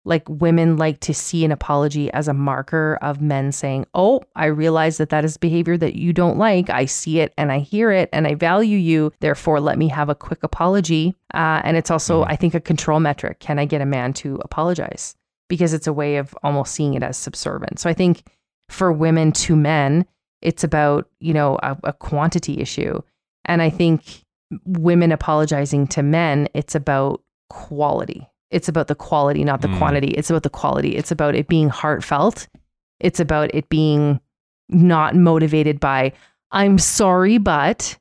like women like to see an apology as a marker of men saying, Oh, I realize that that is behavior that you don't like. I see it and I hear it and I value you. Therefore, let me have a quick apology. Uh, and it's also, mm-hmm. I think, a control metric. Can I get a man to apologize? Because it's a way of almost seeing it as subservient. So I think for women to men, it's about, you know, a, a quantity issue. And I think women apologizing to men, it's about quality it's about the quality, not the mm. quantity. It's about the quality. It's about it being heartfelt. It's about it being not motivated by, I'm sorry, but,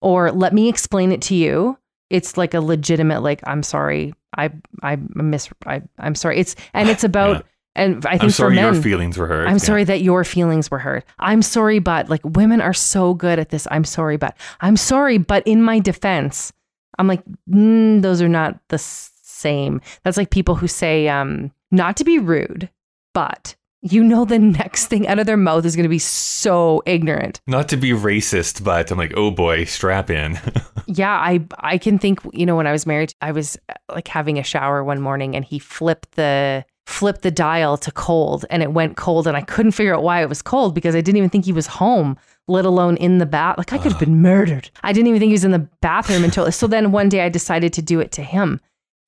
or let me explain it to you. It's like a legitimate, like, I'm sorry. I, I miss, I, I'm sorry. It's, and it's about, yeah. And I think I'm sorry for men, your feelings were hurt. I'm yeah. sorry that your feelings were hurt. I'm sorry, but like women are so good at this. I'm sorry, but I'm sorry, but in my defense, I'm like, mm, those are not the same. That's like people who say, um, not to be rude, but you know the next thing out of their mouth is going to be so ignorant. Not to be racist, but I'm like, oh boy, strap in. yeah, I I can think, you know, when I was married, I was uh, like having a shower one morning and he flipped the flipped the dial to cold and it went cold and I couldn't figure out why it was cold because I didn't even think he was home, let alone in the bath. Like I could have been murdered. I didn't even think he was in the bathroom until so then one day I decided to do it to him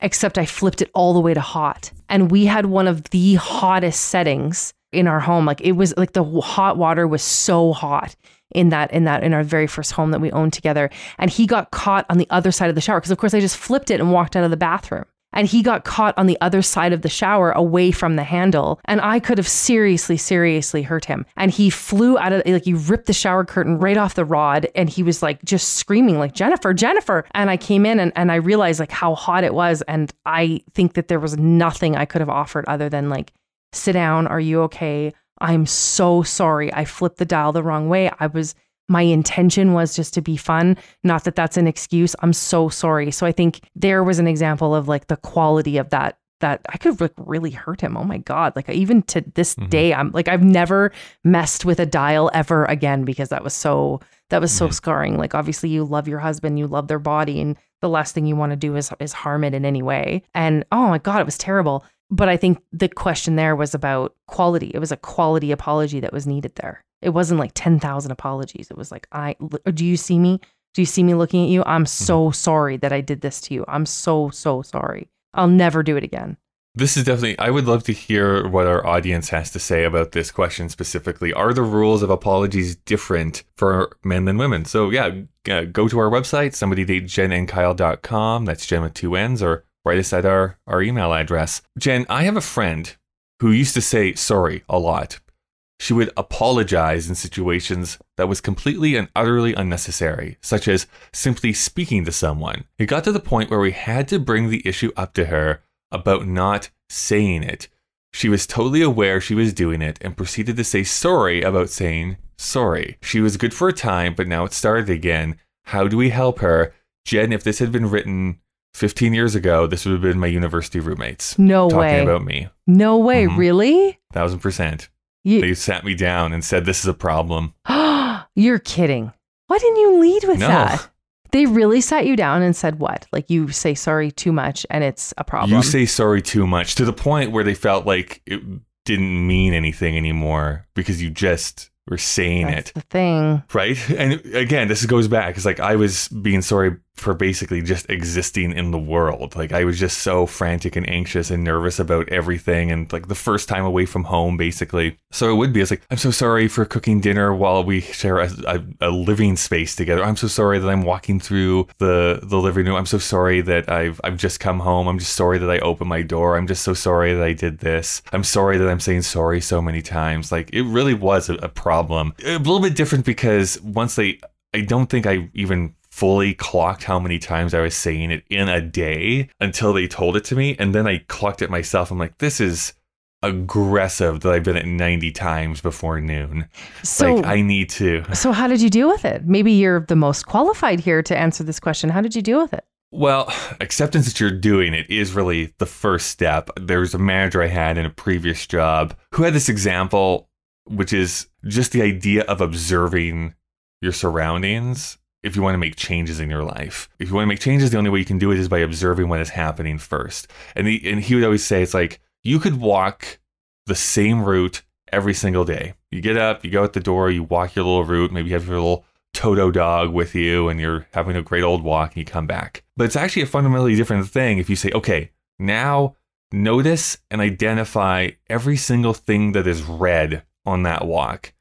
except I flipped it all the way to hot. And we had one of the hottest settings in our home. Like it was like the hot water was so hot in that in that in our very first home that we owned together. And he got caught on the other side of the shower because of course I just flipped it and walked out of the bathroom and he got caught on the other side of the shower away from the handle. And i could have seriously seriously hurt him. And he flew out of like he ripped the shower curtain right off the rod. And he was like just screaming like jennifer jennifer! And i came in and, and i realized like how hot it was. And i think that there was nothing i could have offered other than like sit down. Are you okay? I'm so sorry. I flipped the dial the wrong way. I was my intention was just to be fun. Not that that's an excuse. I'm so sorry. So I think there was an example of like the quality of that that I could like really hurt him. Oh my god! Like even to this mm-hmm. day, I'm like I've never messed with a dial ever again because that was so that was so scarring. Like obviously you love your husband, you love their body, and the last thing you want to do is is harm it in any way. And oh my god, it was terrible. But I think the question there was about quality. It was a quality apology that was needed there. It wasn't like 10,000 apologies. It was like, I, do you see me? Do you see me looking at you? I'm mm-hmm. so sorry that I did this to you. I'm so, so sorry. I'll never do it again. This is definitely, I would love to hear what our audience has to say about this question specifically. Are the rules of apologies different for men than women? So, yeah, go to our website, somebodydatejenandkyle.com. That's Jen with two N's, or write us at our, our email address. Jen, I have a friend who used to say sorry a lot. She would apologize in situations that was completely and utterly unnecessary, such as simply speaking to someone. It got to the point where we had to bring the issue up to her about not saying it. She was totally aware she was doing it and proceeded to say sorry about saying sorry. She was good for a time, but now it started again. How do we help her? Jen, if this had been written 15 years ago, this would have been my university roommates. No talking way. about me. No way, Mhm. really? Thousand percent. You, They sat me down and said, This is a problem. You're kidding. Why didn't you lead with No. that? They really sat you down and said what? Like you say sorry too much and it's a problem. You say sorry too much to the point where they felt like it didn't mean anything anymore because you just were saying That's it. the thing. Right. And again, this goes back. It's like I was being sorry for basically just existing in the world. Like I was just so frantic and anxious and nervous about everything. And like the first time away from home, basically. So it would be, it's like, I'm so sorry for cooking dinner while we share a, a, a living space together. I'm so sorry that I'm walking through the, the living room. I'm so sorry that I've, I've just come home. I'm just sorry that I opened my door. I'm just so sorry that I did this. I'm sorry that I'm saying sorry so many times. Like it really was a, a problem. A little bit different because once they, I don't think I even fully clocked how many times I was saying it in a day until they told it to me. And then I clocked it myself. I'm like, this is aggressive that I've been at 90 times before noon. So like, I need to. so how did you deal with it? Maybe you're the most qualified here to answer this question. How did you deal with it? Well, acceptance that you're doing it is really the first step. There was a manager I had in a previous job who had this example, which is just the idea of observing your surroundings if you want to make changes in your life. If you want to make changes, the only way you can do it is by observing what is happening first. And he, and he would always say, it's like you could walk the same route every single day. You get up, you go out the door, you walk your little route, maybe you have your little Toto dog with you and you're having a great old walk and you come back. But it's actually a fundamentally different thing if you say, okay, now notice and identify every single thing that is red on that walk.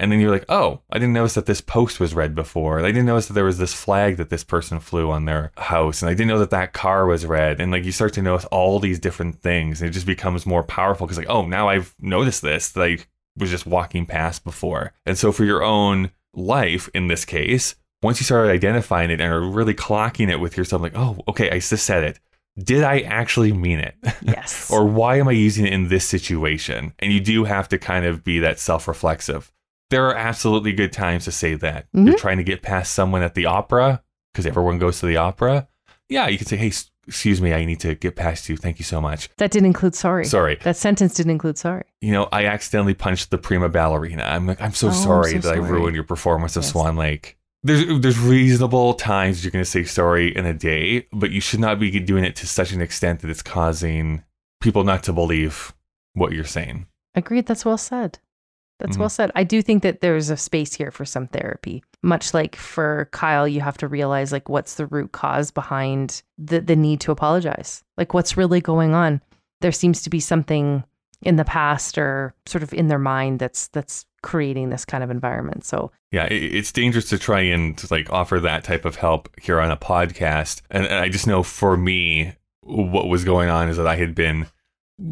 And then you're like, oh, I didn't notice that this post was red before. I didn't notice that there was this flag that this person flew on their house. And I didn't know that that car was red. And like you start to notice all these different things. And it just becomes more powerful because, like, oh, now I've noticed this that I was just walking past before. And so for your own life in this case, once you start identifying it and are really clocking it with yourself, like, oh, okay, I just said it. Did I actually mean it? Yes. or why am I using it in this situation? And you do have to kind of be that self reflexive. There are absolutely good times to say that. Mhm. You're trying to get past someone at the opera because everyone goes to the opera. Yeah, you can say, hey, excuse me, I need to get past you. Thank you so much. that didn't include sorry. Sorry. That sentence didn't include sorry. You know, I accidentally punched the prima ballerina. I'm like, I'm so Oh, I'm sorry so that I ruined your performance of Yes. Swan Lake. There's there's reasonable times you're going to say sorry in a day, but you should not be doing it to such an extent that it's causing people not to believe what you're saying. Agreed. That's well said. That's Mhm. well said. I do think that there's a space here for some therapy. Much like for Kyle, you have to realize like what's the root cause behind the the need to apologize. Like what's really going on. There seems to be something in the past or sort of in their mind that's that's creating this kind of environment. So Yeah, it's dangerous to try and like offer that type of help here on a podcast. And, and I just know for me, what was going on is that I had been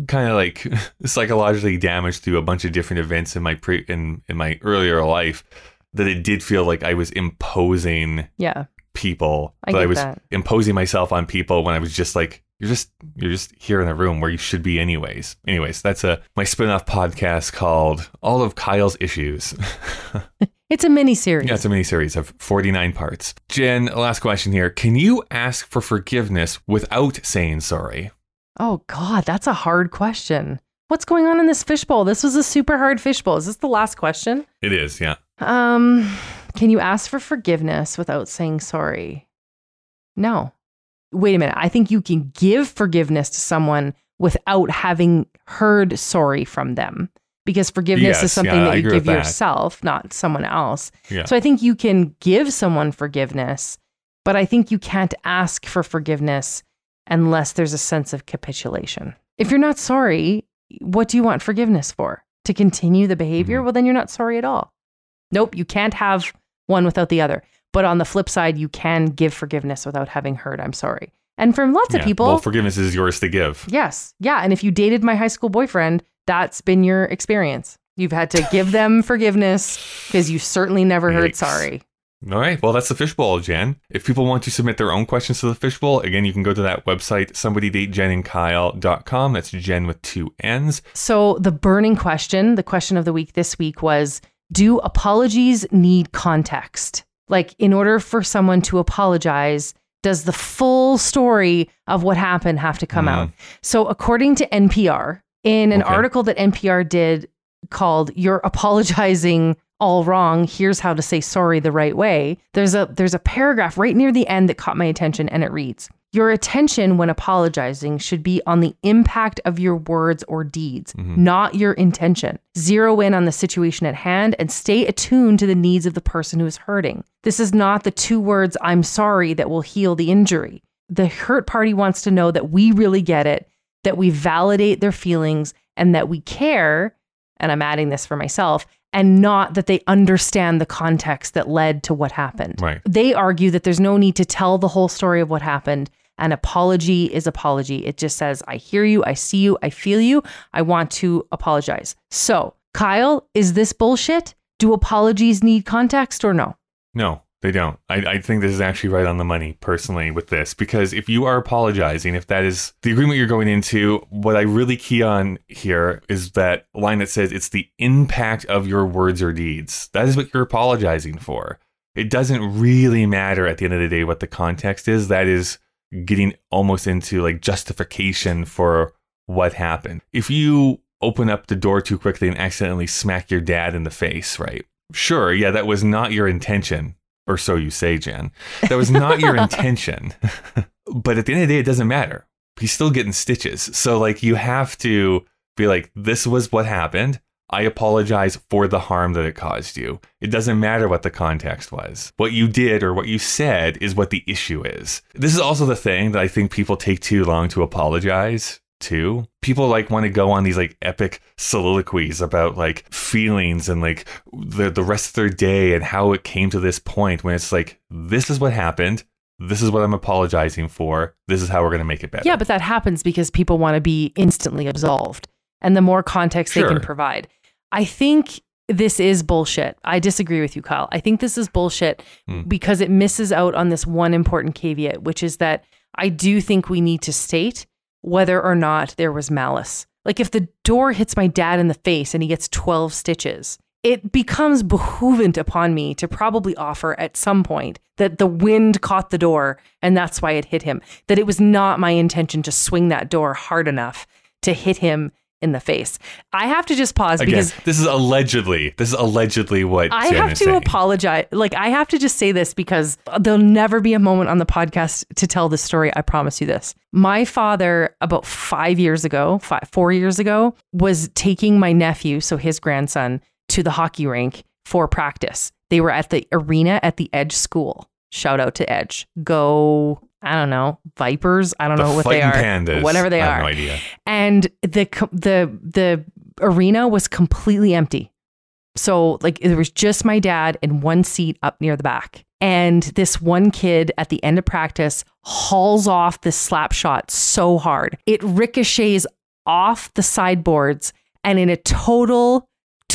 kind of like psychologically damaged through a bunch of different events in my pre in in my earlier life. That it did feel like I was imposing yeah, people. I that I was that. imposing myself on people when I was just like, you're just you're just here in a room where you should be anyways. Anyways, that's a my spin-off podcast called All of Kyle's Issues. It's a mini series. Yeah, it's a mini series of 49 parts. Jen, last question here. Can you ask for forgiveness without saying sorry? Oh God, that's a hard question. What's going on in this fishbowl? This was a super hard fishbowl. Is this the last question? It is, yeah. Um, can you ask for forgiveness without saying sorry? No. Wait a minute. I think you can give forgiveness to someone without having heard sorry from them. Because forgiveness Yes, is something yeah, that you give yourself, not someone else. Yeah. So I think you can give someone forgiveness, but I think you can't ask for forgiveness unless there's a sense of capitulation. If you're not sorry, what do you want forgiveness for? To continue the behavior? Mhm. Well, then you're not sorry at all. Nope, you can't have one without the other. But on the flip side, you can give forgiveness without having heard, I'm sorry. And from lots of people, Well, forgiveness is yours to give. yes. Yeah. And if you dated my high school boyfriend, that's been your experience. You've had to give them forgiveness because you certainly never heard sorry. All right. Well, that's the fishbowl, Jen. If people want to submit their own questions to the fishbowl, again, you can go to that website, somebodydatejenandkyle.com. That's Jen with two N's. So, the burning question, the question of the week this week was Do apologies need context? Like, in order for someone to apologize, does the full story of what happened have to come Mhm. out? So, according to NPR, in an Okay. article that NPR did called You're Apologizing All Wrong, Here's How to Say Sorry the Right Way, there's a there's a paragraph right near the end that caught my attention and it reads Your attention when apologizing should be on the impact of your words or deeds, mm-hmm. not your intention. Zero in on the situation at hand and stay attuned to the needs of the person who is hurting. This is not the two words I'm sorry that will heal the injury. The hurt party wants to know that we really get it, that we validate their feelings, and that we care. And I'm adding this for myself, and not that they understand the context that led to what happened. Right. They argue that there's no need to tell the whole story of what happened. An apology is apology. It just says, I hear you, I see you, I feel you, I want to apologize. So, Kyle, is this bullshit? Do apologies need context or no? No, they don't. I, I think this is actually right on the money, personally, with this, because if you are apologizing, if that is the agreement you're going into, what I really key on here is that line that says it's the impact of your words or deeds. That is what you're apologizing for. It doesn't really matter at the end of the day what the context is. That is getting almost into like justification for what happened. If you open up the door too quickly and accidentally smack your dad in the face, right? Sure, yeah, that was not your intention, or so you say, Jen. That was not your intention. but at the end of the day, it doesn't matter. He's still getting stitches. So, like, you have to be like, this was what happened. I apologize for the harm that it caused you. It doesn't matter what the context was. What you did or what you said is what the issue is. This is also the thing that I think people take too long to apologize to. People like want to go on these like epic soliloquies about like feelings and like the the rest of their day and how it came to this point when it's like this is what happened. This is what I'm apologizing for. This is how we're going to make it better. Yeah, but that happens because people want to be instantly absolved. And the more context they can provide. I think this is bullshit. I disagree with you, Kyle. I think this is bullshit Hmm. because it misses out on this one important caveat, which is that I do think we need to state whether or not there was malice. Like if the door hits my dad in the face and he gets 12 stitches, it becomes behoovent upon me to probably offer at some point that the wind caught the door and that's why it hit him. That it was not my intention to swing that door hard enough to hit him in the face. I have to just pause Again, because this is allegedly. This is allegedly what I have to saying. apologize. Like, I have to just say this because there'll never be a moment on the podcast to tell this story. I promise you this. My father, about five years ago, five, four years ago, was taking my nephew, so his grandson, to the hockey rink for practice. They were at the arena at the Edge School. Shout out to Edge. Go, I don't know, Vipers. I don't the know what they are. pandas. Whatever they I have are no idea. and the the the arena was completely empty. So like there was just my dad in one seat up near the back. And this one kid at the end of practice hauls off this slap shot so hard. It ricochets off the sideboards and in a total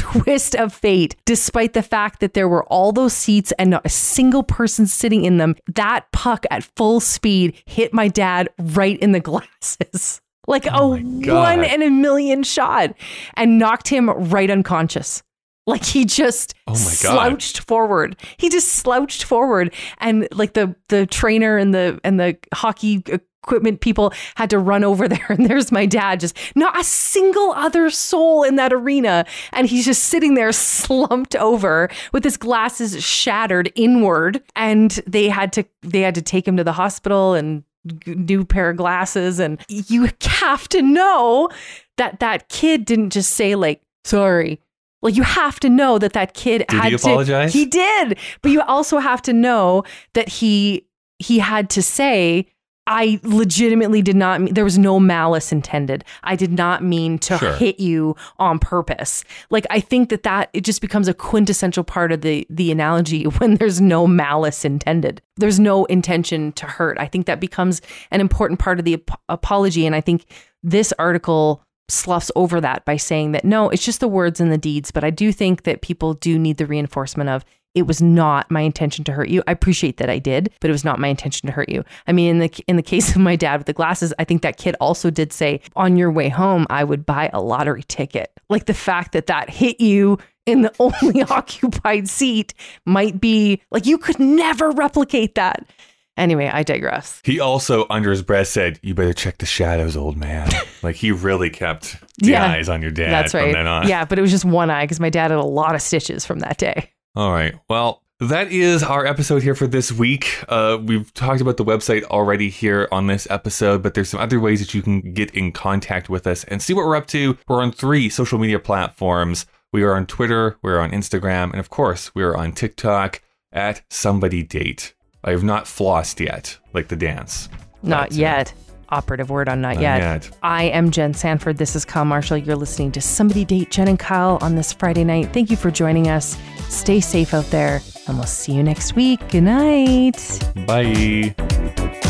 twist of fate, despite the fact that there were all those seats and not a single person sitting in them, that puck at full speed hit my dad right in the glasses. Like Oh a one in a million shot and knocked him right unconscious. Like he just Oh my God. slouched forward. He just slouched forward and like the the trainer and the and the hockey uh, equipment people had to run over there and there's my dad just not a single other soul in that arena. And he's just sitting there slumped over with his glasses shattered inward. And they had to they had to take him to the hospital and new pair of glasses. And you have to know that that kid didn't just say like sorry. Like you have to know that that kid Did had he to apologize? he did. But you also have to know that he he had to say I legitimately did not mean, there was no malice intended. I did not mean to Sure. hit you on purpose. Like I think that that it just becomes a quintessential part of the the analogy when there's no malice intended. There's no intention to hurt. I think that becomes an important part of the ap- apology and I think this article sloughs over that by saying that no, it's just the words and the deeds, but I do think that people do need the reinforcement of it was not my intention to hurt you. I appreciate that I did, but it was not my intention to hurt you. I mean, in the in the case of my dad with the glasses, I think that kid also did say, "On your way home, I would buy a lottery ticket." Like the fact that that hit you in the only occupied seat might be like you could never replicate that. Anyway, I digress. He also, under his breath, said, "You better check the shadows, old man." like he really kept the Yeah, eyes on your dad That's from right. then on. Yeah, but it was just one eye because my dad had a lot of stitches from that day. All right. Well, that is our episode here for this week. Uh, we've talked about the website already here on this episode, but there's some other ways that you can get in contact with us and see what we're up to. We're on three social media platforms. We are on Twitter, we're on Instagram, and of course, we are on TikTok at Somebody Date. I have not flossed yet, like the dance. Not uh, yet. Operative word on not, Not yet. yet. I am Jen Sanford. This is Kyle Marshall. You're listening to Somebody Date Jen and Kyle on this Friday night. Thank you for joining us. Stay safe out there, and we'll see you next week. Good night. Bye.